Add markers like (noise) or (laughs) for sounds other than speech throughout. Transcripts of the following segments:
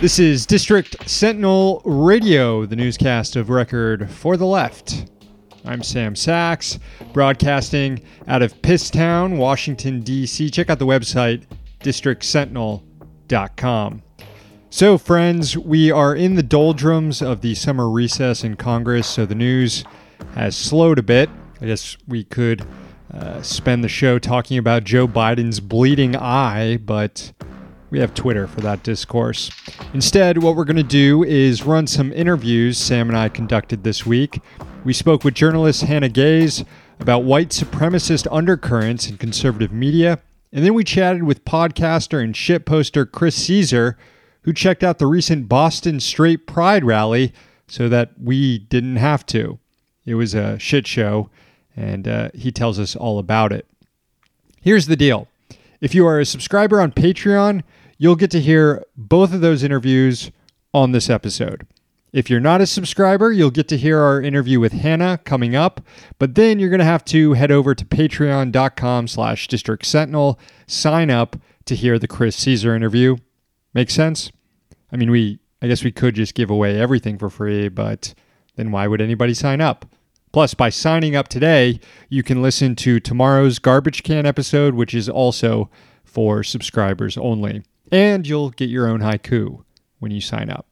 This is District Sentinel Radio, the newscast of record for the left. I'm Sam Sacks, broadcasting out of Pisstown, Washington, D.C. Check out the website, districtsentinel.com. So, friends, we are in the doldrums of the summer recess in Congress, so the news has slowed a bit. I guess we could uh, spend the show talking about Joe Biden's bleeding eye, but we have Twitter for that discourse. Instead, what we're going to do is run some interviews Sam and I conducted this week. We spoke with journalist Hannah Gais about white supremacist undercurrents in conservative media, and then we chatted with podcaster and shit poster Chris Caesar, who checked out the recent Boston Straight Pride rally so that we didn't have to. It was a shit show, and uh, he tells us all about it. Here's the deal if you are a subscriber on Patreon, you'll get to hear both of those interviews on this episode. If you're not a subscriber, you'll get to hear our interview with Hannah coming up, but then you're going to have to head over to patreon.com slash district sentinel, sign up to hear the Chris Caesar interview. Make sense? I mean, we, I guess we could just give away everything for free, but then why would anybody sign up? Plus, by signing up today, you can listen to tomorrow's garbage can episode, which is also for subscribers only and you'll get your own haiku when you sign up.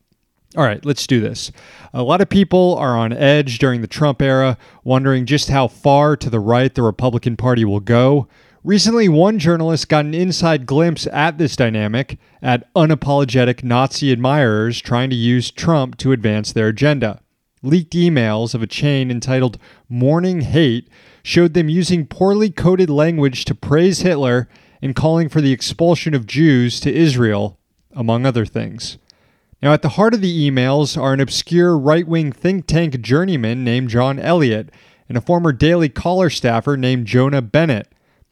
All right, let's do this. A lot of people are on edge during the Trump era, wondering just how far to the right the Republican Party will go. Recently, one journalist got an inside glimpse at this dynamic at unapologetic Nazi admirers trying to use Trump to advance their agenda. Leaked emails of a chain entitled Morning Hate showed them using poorly coded language to praise Hitler in calling for the expulsion of Jews to Israel, among other things. Now, at the heart of the emails are an obscure right wing think tank journeyman named John Elliott and a former Daily Caller staffer named Jonah Bennett.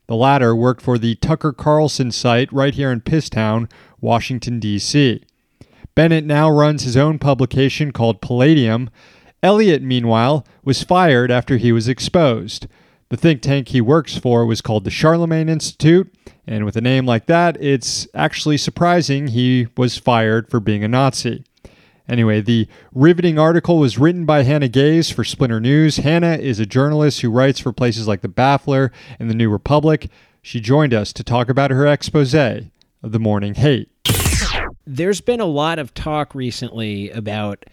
The latter worked for the Tucker Carlson site right here in Pisstown, Washington, D.C. Bennett now runs his own publication called Palladium. Elliott, meanwhile, was fired after he was exposed. The think tank he works for was called the Charlemagne Institute, and with a name like that, it's actually surprising he was fired for being a Nazi. Anyway, the riveting article was written by Hannah Gais for Splinter News. Hannah is a journalist who writes for places like The Baffler and The New Republic. She joined us to talk about her expose of the morning hate. There's been a lot of talk recently about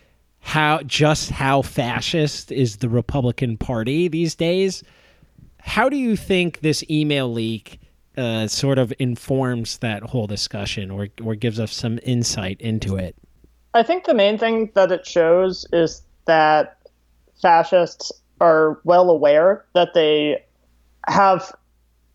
how just how fascist is the Republican Party these days. How do you think this email leak uh, sort of informs that whole discussion or, or gives us some insight into it? I think the main thing that it shows is that fascists are well aware that they have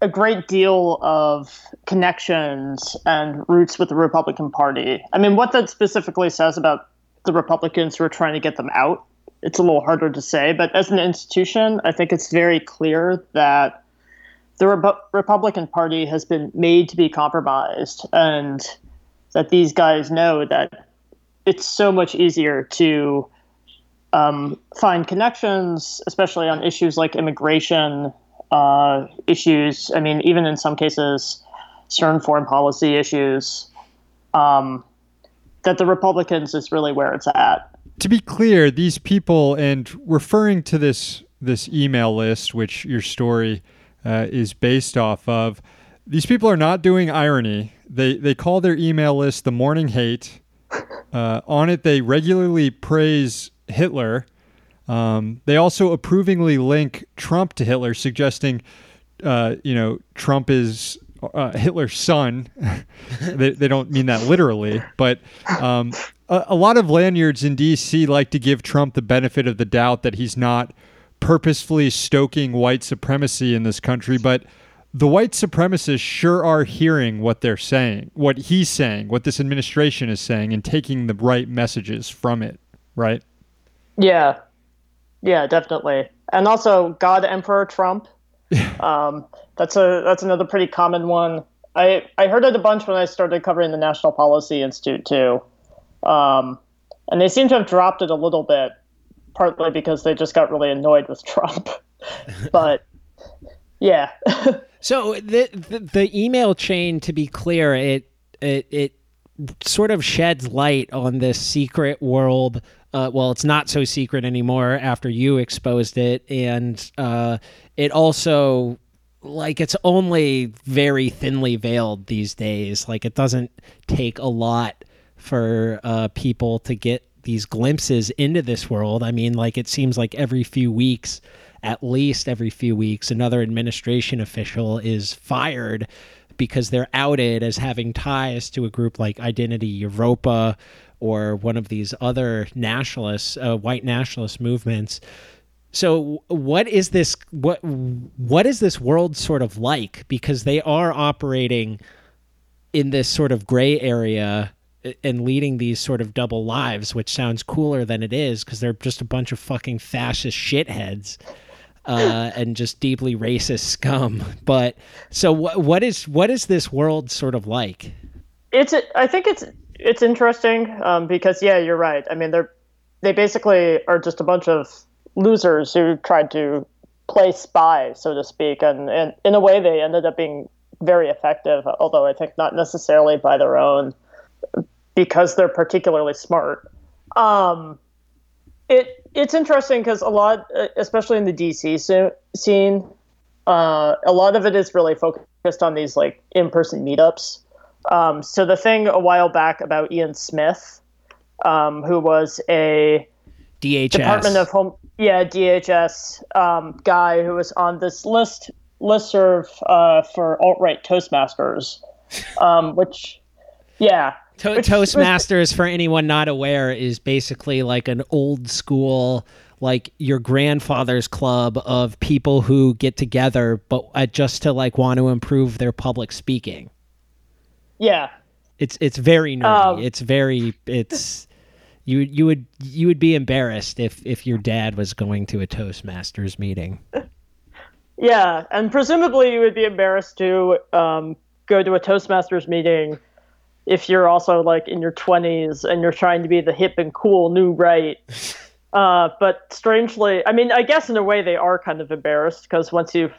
a great deal of connections and roots with the Republican Party. I mean, what that specifically says about the Republicans who are trying to get them out, it's a little harder to say. But as an institution, I think it's very clear that the Re- Republican Party has been made to be compromised, and that these guys know that it's so much easier to um, find connections, especially on issues like immigration uh, issues. I mean, even in some cases, certain foreign policy issues. Um, that the Republicans is really where it's at. To be clear, these people, and referring to this this email list, which your story uh, is based off of. These people are not doing irony. They they call their email list the morning hate. Uh, on it, they regularly praise Hitler. Um, they also approvingly link Trump to Hitler, suggesting, uh, you know, Trump is uh, Hitler's son. (laughs) they, they don't mean that literally, but um, a, a, lot of lanyards in D.C. like to give Trump the benefit of the doubt that he's not purposefully stoking white supremacy in this country, but the white supremacists sure are hearing what they're saying, what he's saying, what this administration is saying, and taking the right messages from it, right? Yeah. Yeah, definitely. And also God Emperor Trump. (laughs) um, that's a that's another pretty common one. I I heard it a bunch when I started covering the National Policy Institute too. Um, and they seem to have dropped it a little bit partly because they just got really annoyed with (laughs) Trump. but yeah. (laughs) so the, the, the email chain, to be clear, it it it sort of sheds light on this secret world. Uh, well, it's not so secret anymore after you exposed it, and uh, it also like it's only very thinly veiled these days. Like it doesn't take a lot for uh, people to get these glimpses into this world. I mean, like it seems like every few weeks, at least every few weeks, another administration official is fired because they're outed as having ties to a group like Identity Evropa or one of these other nationalists, uh, white nationalist movements. So what is this what what is this world sort of like because they are operating in this sort of gray area and leading these sort of double lives which sounds cooler than it is because they're just a bunch of fucking fascist shitheads uh, and just deeply racist scum. (laughs) But so what what is what is this world sort of like? It's I think it's it's interesting um, because yeah, you're right. I mean, they're they basically are just a bunch of losers who tried to play spy, so to speak, and, and in a way they ended up being very effective. Although I think not necessarily by their own, because they're particularly smart. Um, it it's interesting because a lot, especially in the DC scene, uh, a lot of it is really focused on these like in-person meetups. Um, so the thing a while back about Ian Smith, um, who was a DHS Department of Home, yeah, DHS um, guy who was on this list listserv uh, for alt right Toastmasters, um, which, yeah, to- Toastmasters, for anyone not aware, is basically like an old school, like your grandfather's club of people who get together, but uh, just to like want to improve their public speaking. Yeah, it's it's very nerdy. Um, it's very it's you you would you would be embarrassed if if your dad was going to a Toastmasters meeting. (laughs) Yeah, and presumably you would be embarrassed to um, go to a Toastmasters meeting if you're also like in your 20s and you're trying to be the hip and cool new right. (laughs) Uh, but strangely, I mean, I guess in a way they are kind of embarrassed because once you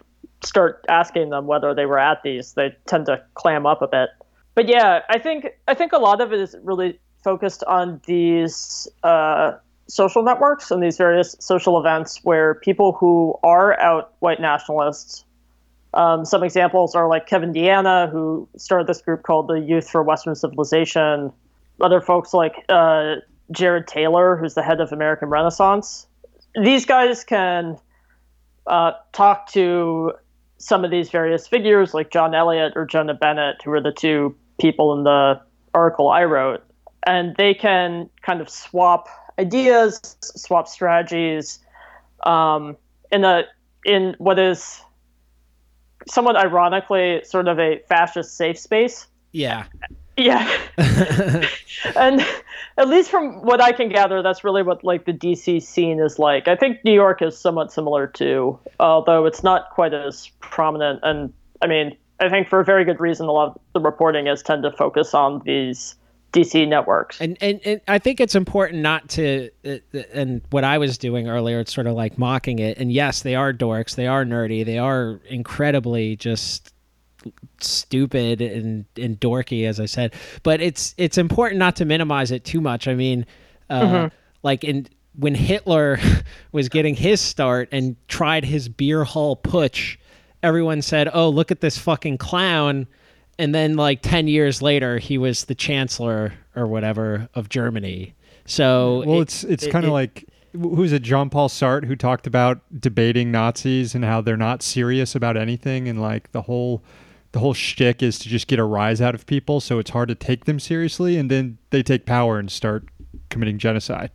start asking them whether they were at these, they tend to clam up a bit. But yeah, I think I think a lot of it is really focused on these uh, social networks and these various social events where people who are out white nationalists um, some examples are like Kevin DeAnna, who started this group called the Youth for Western Civilization. Other folks like uh, Jared Taylor, who's the head of American Renaissance. These guys can uh, talk to some of these various figures, like John Elliott or Jonah Bennett, who are the two people in the article I wrote, and they can kind of swap ideas, swap strategies, um, in a in what is somewhat ironically sort of a fascist safe space. Yeah. Yeah. (laughs) (laughs) and at least from what I can gather, that's really what like the DC scene is like. I think New York is somewhat similar too, although it's not quite as prominent. And I mean, I think for a very good reason, a lot of the reporting has tend to focus on these DC networks. And, and, and I think it's important not to, uh, and what I was doing earlier, it's sort of like mocking it. And yes, they are dorks, they are nerdy, they are incredibly just stupid and, and dorky, as I said. But it's it's important not to minimize it too much. I mean, uh, mm-hmm. like in when Hitler (laughs) was getting his start and tried his beer hall putsch, everyone said, "Oh, look at this fucking clown." And then like 10 years later he was the chancellor or whatever of germany so well it, it's it's it, kind of it, like who's it Jean Paul Sartre who talked about debating Nazis and how they're not serious about anything and like the whole the whole shtick is to just get a rise out of people so it's hard to take them seriously and then they take power and start committing genocide.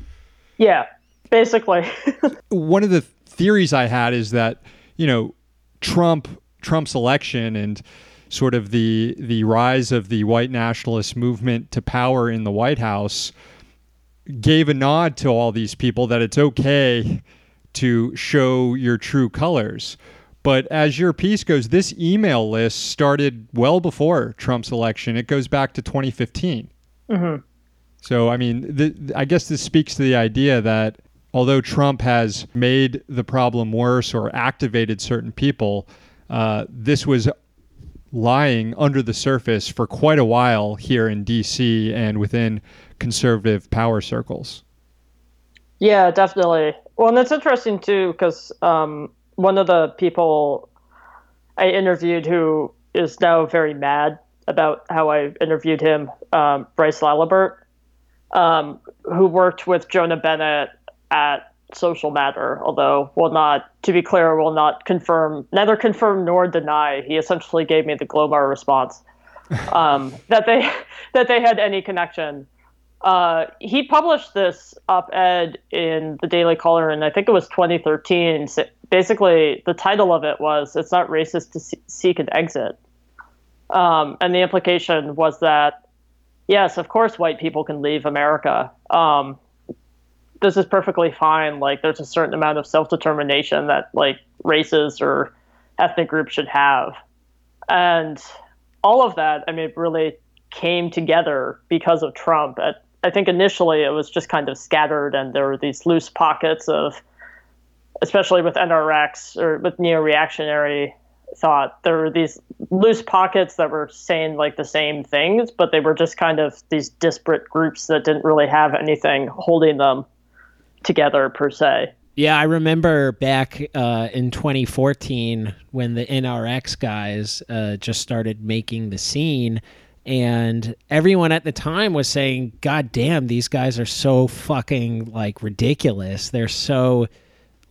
(laughs) yeah, basically. (laughs) One of the theories I had is that, you know, Trump Trump's election and sort of the the rise of the white nationalist movement to power in the White House gave a nod to all these people that it's okay to show your true colors. But as your piece goes, this email list started well before Trump's election. It goes back to 2015. Mm-hmm. So, I mean, I guess this speaks to the idea that although Trump has made the problem worse or activated certain people, uh, this was lying under the surface for quite a while here in DC and within conservative power circles. Yeah, definitely. Well, and it's interesting too because um, one of the people I interviewed who is now very mad about how I interviewed him, um, Bryce Laliberte, um, who worked with Jonah Bennett at Social Matter, although will not, to be clear, will not confirm, neither confirm nor deny. He essentially gave me the Glomar response (laughs) um, that they (laughs) that they had any connection. Uh, he published this op-ed in the Daily Caller, and I think it was 2013. Basically, the title of it was "It's not racist to seek an exit," um, and the implication was that yes, of course, white people can leave America. Um, this is perfectly fine. Like, there's a certain amount of self-determination that like races or ethnic groups should have, and all of that. I mean, really came together because of Trump. At, I think initially it was just kind of scattered, and there were these loose pockets of, especially with NRX or with neo-reactionary thought there were these loose pockets that were saying like the same things, but they were just kind of these disparate groups that didn't really have anything holding them together per se. Yeah, I remember back uh, in 2014 when the NRX guys uh, just started making the scene, and everyone at the time was saying, "God damn, these guys are so fucking like ridiculous. They're so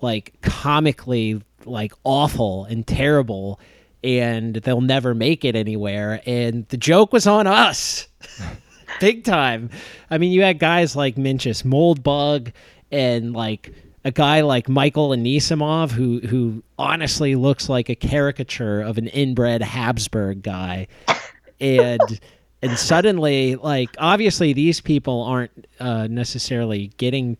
like comically like awful and terrible and they'll never make it anywhere and the joke was on us (laughs) big time i mean you had guys like Mencius Moldbug and like a guy like Michael Anisimov who who honestly looks like a caricature of an inbred Habsburg guy. And and suddenly like obviously these people aren't uh, necessarily getting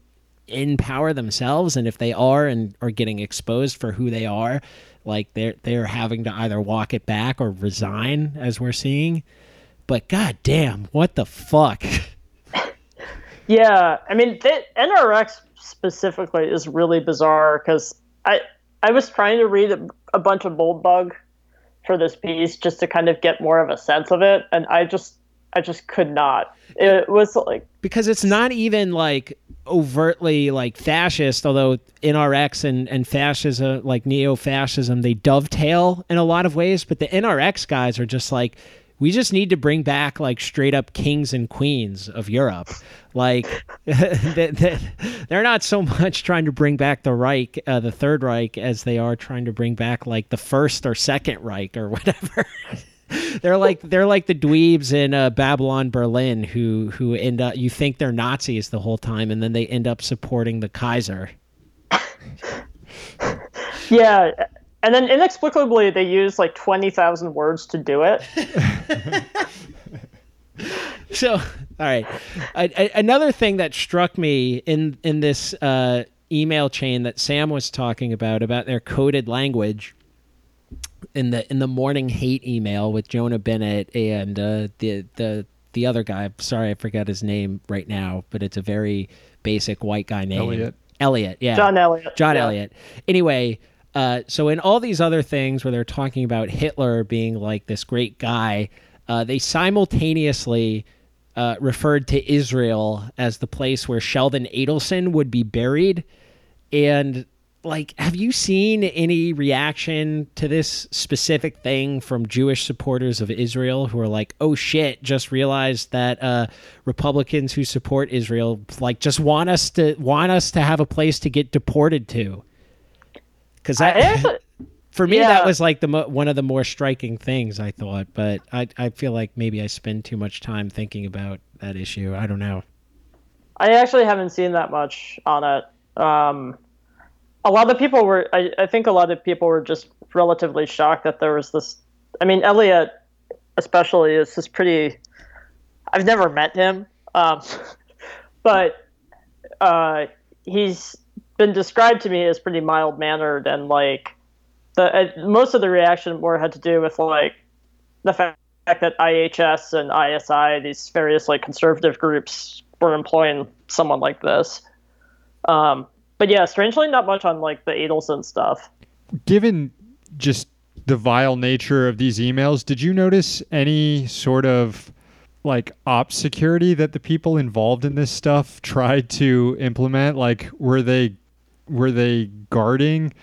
in power themselves and if they are and are getting exposed for who they are like they're they're having to either walk it back or resign as we're seeing. But god damn what the fuck (laughs) yeah i mean nrx specifically is really bizarre because i i was trying to read a, a bunch of Moldbug for this piece just to kind of get more of a sense of it and i just i just could not it was like because it's not even like overtly like fascist, although NRX and, and fascism, like neo fascism, they dovetail in a lot of ways. But the NRX guys are just like, we just need to bring back like straight up kings and queens of Europe. Like, (laughs) they're not so much trying to bring back the Reich, uh, the Third Reich, as they are trying to bring back like the First or Second Reich or (laughs) whatever they're like they're like the dweebs in uh, Babylon Berlin who who end up you think they're Nazis the whole time and then they end up supporting the Kaiser. (laughs) yeah, and then inexplicably they use like twenty thousand words to do it. (laughs) so, all right, another thing that struck me in in this uh, email chain that Sam was talking about about their coded language in the in the morning hate email with Jonah Bennett and uh, the the the other guy. Sorry, I forgot his name right now, but it's a very basic white guy name. Elliot. Elliot, yeah. John Elliot. John yeah. Elliot. Anyway, uh, so in all these other things where they're talking about Hitler being like this great guy, uh, they simultaneously uh, referred to Israel as the place where Sheldon Adelson would be buried. And like have you seen any reaction to this specific thing from Jewish supporters of Israel who are like, "Oh shit, just realized that uh, Republicans who support Israel like just want us to want us to have a place to get deported to." Cuz (laughs) for me yeah. that was like the mo- one of the more striking things I thought, but I I feel like maybe I spend too much time thinking about that issue. I don't know. I actually haven't seen that much on it. Um, a lot of people were I, I think a lot of people were just relatively shocked that there was this i mean elliot especially is just pretty i've never met him um, (laughs) but uh, he's been described to me as pretty mild mannered and like the uh, most of the reaction more had to do with like the fact that IHS and ISI, these various like conservative groups, were employing someone like this. Um, but yeah, strangely not much on like the Adelson stuff. Given just the vile nature of these emails, did you notice any sort of like op security that the people involved in this stuff (laughs) tried to implement? Like, were they were they guarding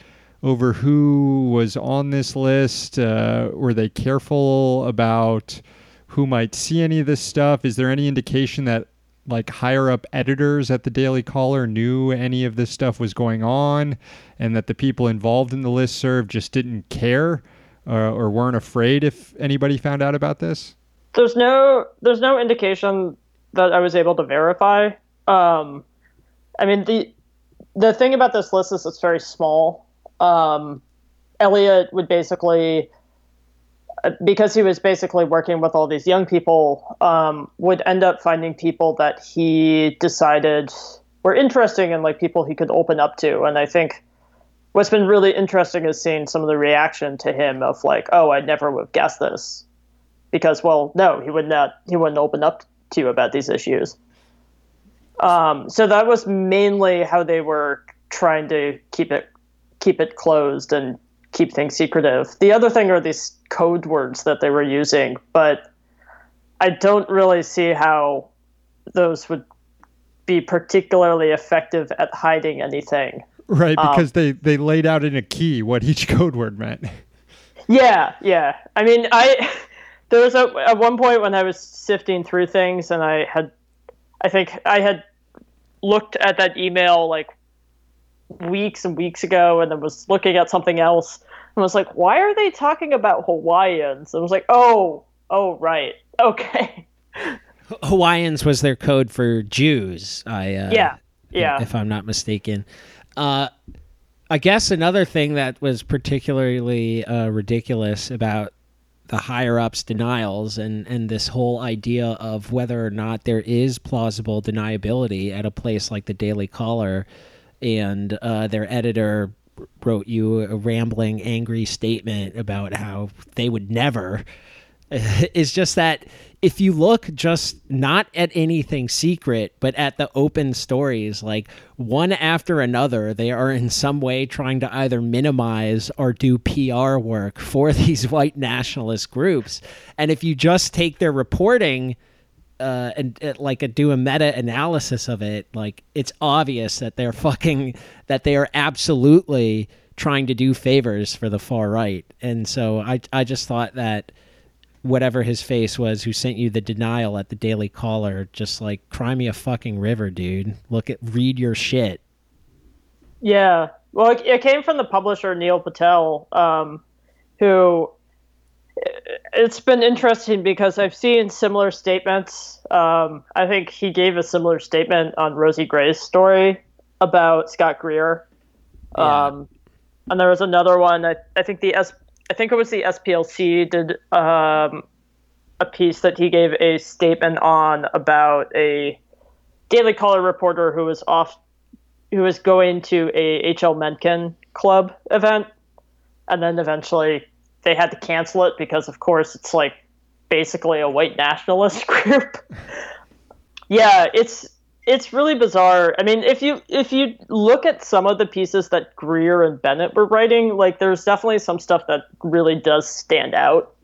over who was on this list? Uh, were they careful about who might see any of this stuff? Is there any indication that like higher up editors at the Daily Caller knew any of this stuff was going on, and that the people involved in the list serve just didn't care uh, or weren't afraid if anybody found out about this? There's no there's no indication that I was able to verify. Um, I mean the the thing about this list is it's very small. Um, Elliot would basically because he was basically working with all these young people, um, would end up finding people that he decided were interesting and like people he could open up to. And I think what's been really interesting is seeing some of the reaction to him of like, oh, I never would have guessed this, because well, no, he would not, he wouldn't open up to you about these issues. Um, so that was mainly how they were trying to keep it keep it closed and keep things secretive. The other thing are these code words that they were using, but I don't really see how those would be particularly effective at hiding anything. Right, um, because um, they they laid out in a key what each code word meant. Yeah, yeah. I mean, I (laughs) there was a at one point when I was sifting through things and I had I think I had looked at that email like weeks and weeks ago and then was looking at something else and was like, why are they talking about Hawaiians? I was like, oh, oh, right. Okay. (laughs) Hawaiians was their code for Jews. I uh, yeah, yeah. If I'm not mistaken, uh, I guess another thing that was particularly uh, ridiculous about the higher ups denials and and this whole idea of whether or not there is plausible deniability at a place like the Daily Caller, and uh, their editor wrote you a rambling, angry statement about how they would never. (laughs) Is just that if you look just not at anything secret, but at the open stories, like one after another, they are in some way trying to either minimize or do PR work for (laughs) these white nationalist groups. And if you just take their reporting, uh, and uh, like a, do a meta analysis of it, like it's obvious that they're fucking that they are absolutely trying to do favors for the far right. And so I I just thought that whatever his face was who sent you the denial at the Daily Caller, just like cry me a fucking river, dude. Look at read your shit. Yeah. Well, it, it came from the publisher Neil Patel, um, who it's been interesting because I've seen similar statements. Um, I think he gave a similar statement on Rosie Gray's story about Scott Greer. Yeah. Um, and there was another one. I, I think the S, I think it was the SPLC did um, a piece that he gave a statement on about a Daily Caller reporter who was off, who was going to a H.L. Mencken club event, and then eventually they had to cancel it because, of course, it's like basically a white nationalist (laughs) group. yeah, it's it's really bizarre. I mean, if you if you look at some of the pieces that Greer and Bennett were writing, like there's definitely some stuff that really does stand out.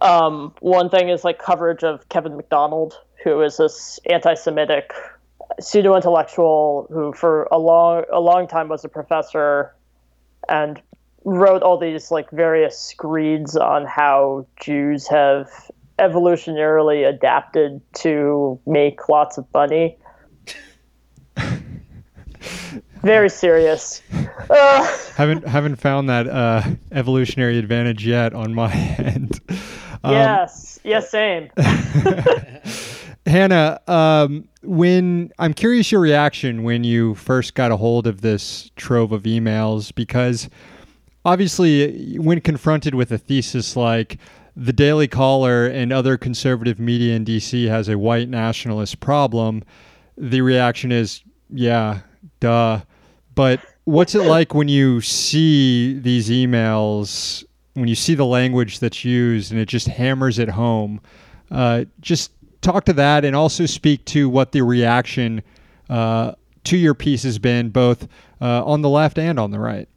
Um, one thing is like coverage of Kevin MacDonald, who is this anti-Semitic pseudo-intellectual who, for a long a long time, was a professor and wrote all these like various screeds on how Jews have evolutionarily adapted to make lots of money. Very serious. Uh, haven't haven't found that uh, evolutionary advantage yet on my (laughs) end. Um, yes. Yes. Same. (laughs) Hannah, um, when I'm curious your reaction when you first got a hold of this trove of emails because obviously, when confronted with a thesis like the Daily Caller and other conservative media in DC has a white nationalist problem, the reaction is, yeah, duh. But what's it like when you see these emails, when you see the language that's used and it just hammers it home? Uh, just talk to that and also speak to what the reaction uh, to your piece has been, both uh, on the left and on the right.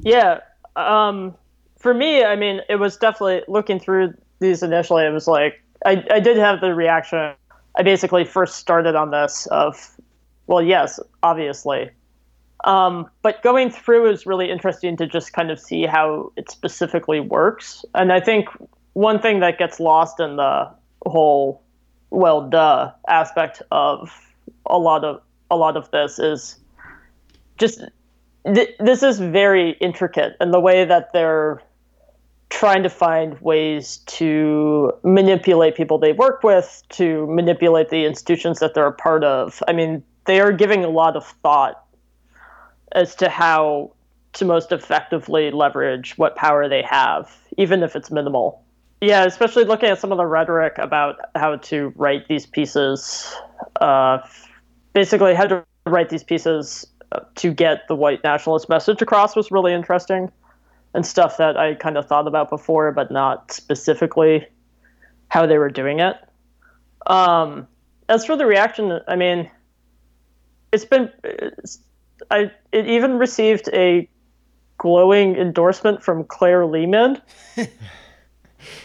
Yeah. Um, for me, I mean, it was definitely looking through these initially. It was like I, I did have the reaction. I basically first started on this of, well, yes, obviously, um, but going through is really interesting to just kind of see how it specifically works. And I think one thing that gets lost in the whole well duh aspect of a lot of a lot of this is just th- this is very intricate and the way that they're trying to find ways to manipulate people they work with to manipulate the institutions that they're a part of i mean they are giving a lot of thought as to how to most effectively leverage what power they have even if it's minimal yeah, especially looking at some of the rhetoric about how to write these pieces, uh, basically how to write these pieces uh, to get the white nationalist message across was really interesting, and stuff that I kind of thought about before, but not specifically how they were doing it. Um, as for the reaction, I mean, it's been, I it even received a glowing endorsement from Claire Lehmann.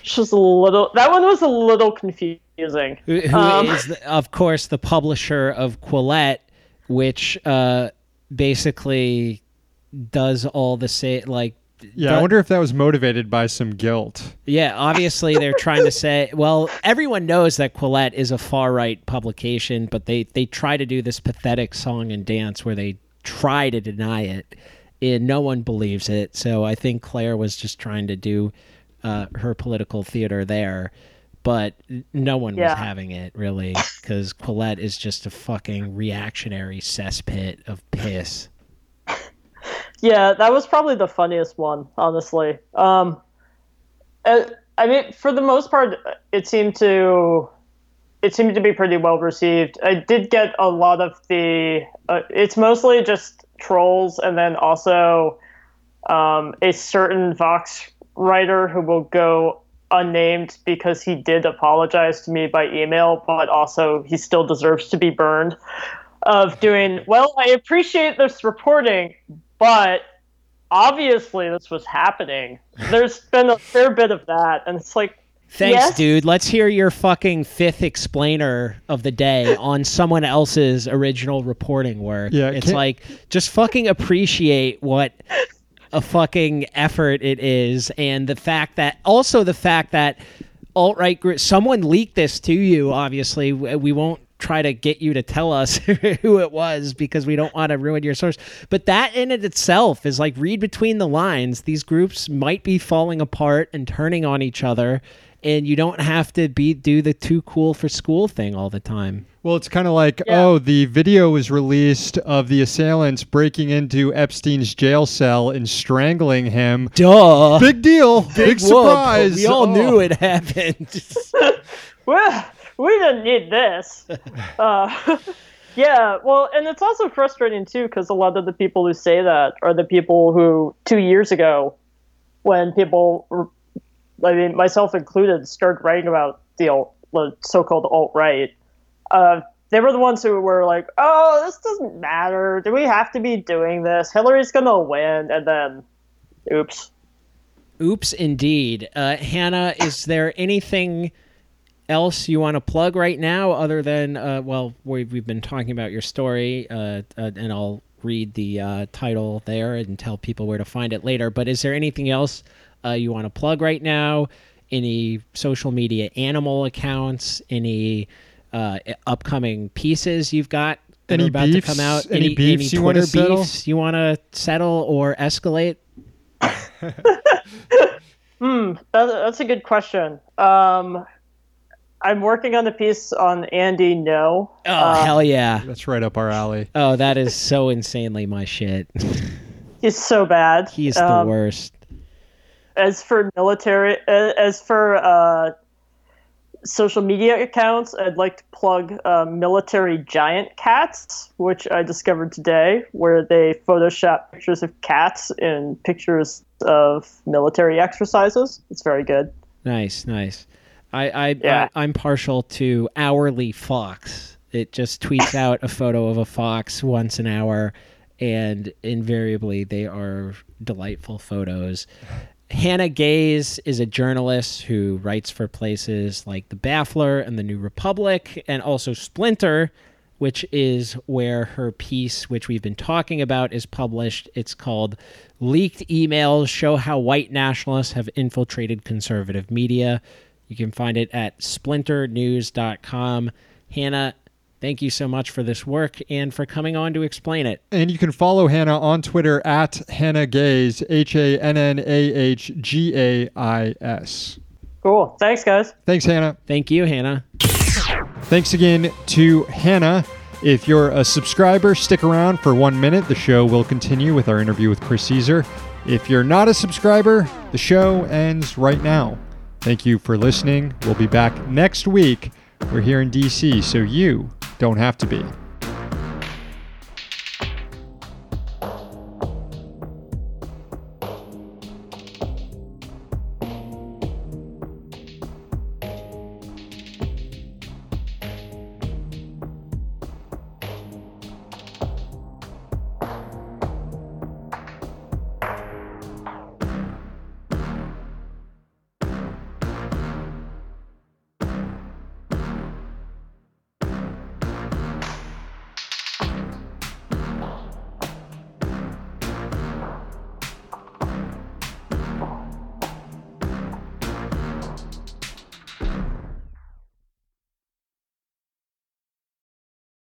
just (laughs) a little. That one was a little confusing. Who, who um, is the, of course, the publisher of Quillette, which uh, basically does all the same. Like, yeah, I wonder if that was motivated by some guilt. Yeah, obviously they're trying to say. (laughs) Well, everyone knows that Quillette is a far right publication, but they they try to do this pathetic song and dance where they try to deny it, and no one believes it. So I think Claire was just trying to do uh, her political theater there, but no one yeah. was having it really because Quillette is just a fucking reactionary cesspit of piss. Yeah, that was probably the funniest one, honestly. Um, I mean, for the most part, it seemed to it seemed to be pretty well received. I did get a lot of the. Uh, it's mostly just trolls, and then also um, a certain Vox writer who will go unnamed because he did apologize to me by email, but also he still deserves to be burned. Of doing, (laughs) well, I appreciate this reporting, but obviously this was happening. There's been a fair bit of that, and it's like, Thanks, yes? dude. Let's hear your fucking fifth explainer of the day (laughs) on someone else's original reporting work. Yeah, it's like just fucking appreciate what a fucking effort it is, and the fact that also the fact that alt right group someone leaked this to you. Obviously, we won't try to get you to tell us (laughs) who it was because we don't want to ruin your source. But that in it itself is like read between the lines. These groups might be falling apart and turning on each other, and you don't have to be do the too cool for school thing all the time. Well, it's kind of like, yeah. oh, the video was released of the assailants breaking into Epstein's jail cell and strangling him. Duh. Big deal. (laughs) Big, Big surprise. We all oh. knew it happened. (laughs) well, we didn't need this. (laughs) Uh, yeah, well, and it's also frustrating too because a lot of the people who say that are the people who two years ago, when people, I mean, myself included, started writing about the, alt, the so-called alt right uh, they were the ones who were like, "Oh, this doesn't matter. Do we have to be doing this? Hillary's gonna win." And then, oops. Oops, indeed. Uh, Hannah, is there anything else you want to plug right now, other than uh, well, we've, we've been talking about your story, uh, uh, and I'll read the uh, title there and tell people where to find it later. But is there anything else you want to plug right now? Any social media animal accounts? Any uh, upcoming pieces you've got that any are about beefs, to come out? Any, any beefs any you want to settle? you want to settle or escalate? (laughs) hmm, that's a good question. Um, I'm working on a piece on Andy Ngo. Oh uh, hell yeah! That's right up our alley. Oh, that is so insanely my shit. He's so bad. He's um, the worst. As for military, as for uh, social media accounts, I'd like to plug uh, Military Giant Cats, which I discovered today, where they Photoshop pictures of cats in pictures of military exercises. It's very good. Nice, nice. I, I, yeah. I I'm partial to Hourly Fox. It just tweets (laughs) out a photo of a fox once an hour, and invariably they are delightful photos Hannah Gais is a journalist who writes for places like The Baffler and The New Republic, and also Splinter, which is where her piece, which we've been talking about, is published. It's called Leaked Emails Show How White Nationalists Have Infiltrated Conservative Media. You can find it at splinternews.com. Hannah, thank you so much for this work and for coming on to explain it. And you can follow Hannah on Twitter at Hannah Gais, H A N N A H G A I S. Cool. Thanks, guys. Thanks, Hannah. Thank you, Hannah. Thanks again to Hannah. If you're a subscriber, stick around for one minute. The show will continue with our interview with Chris Caesar. If you're not a subscriber, the show ends right now. Thank you for listening. We'll be back next week. We're here in DC, so you don't have to be.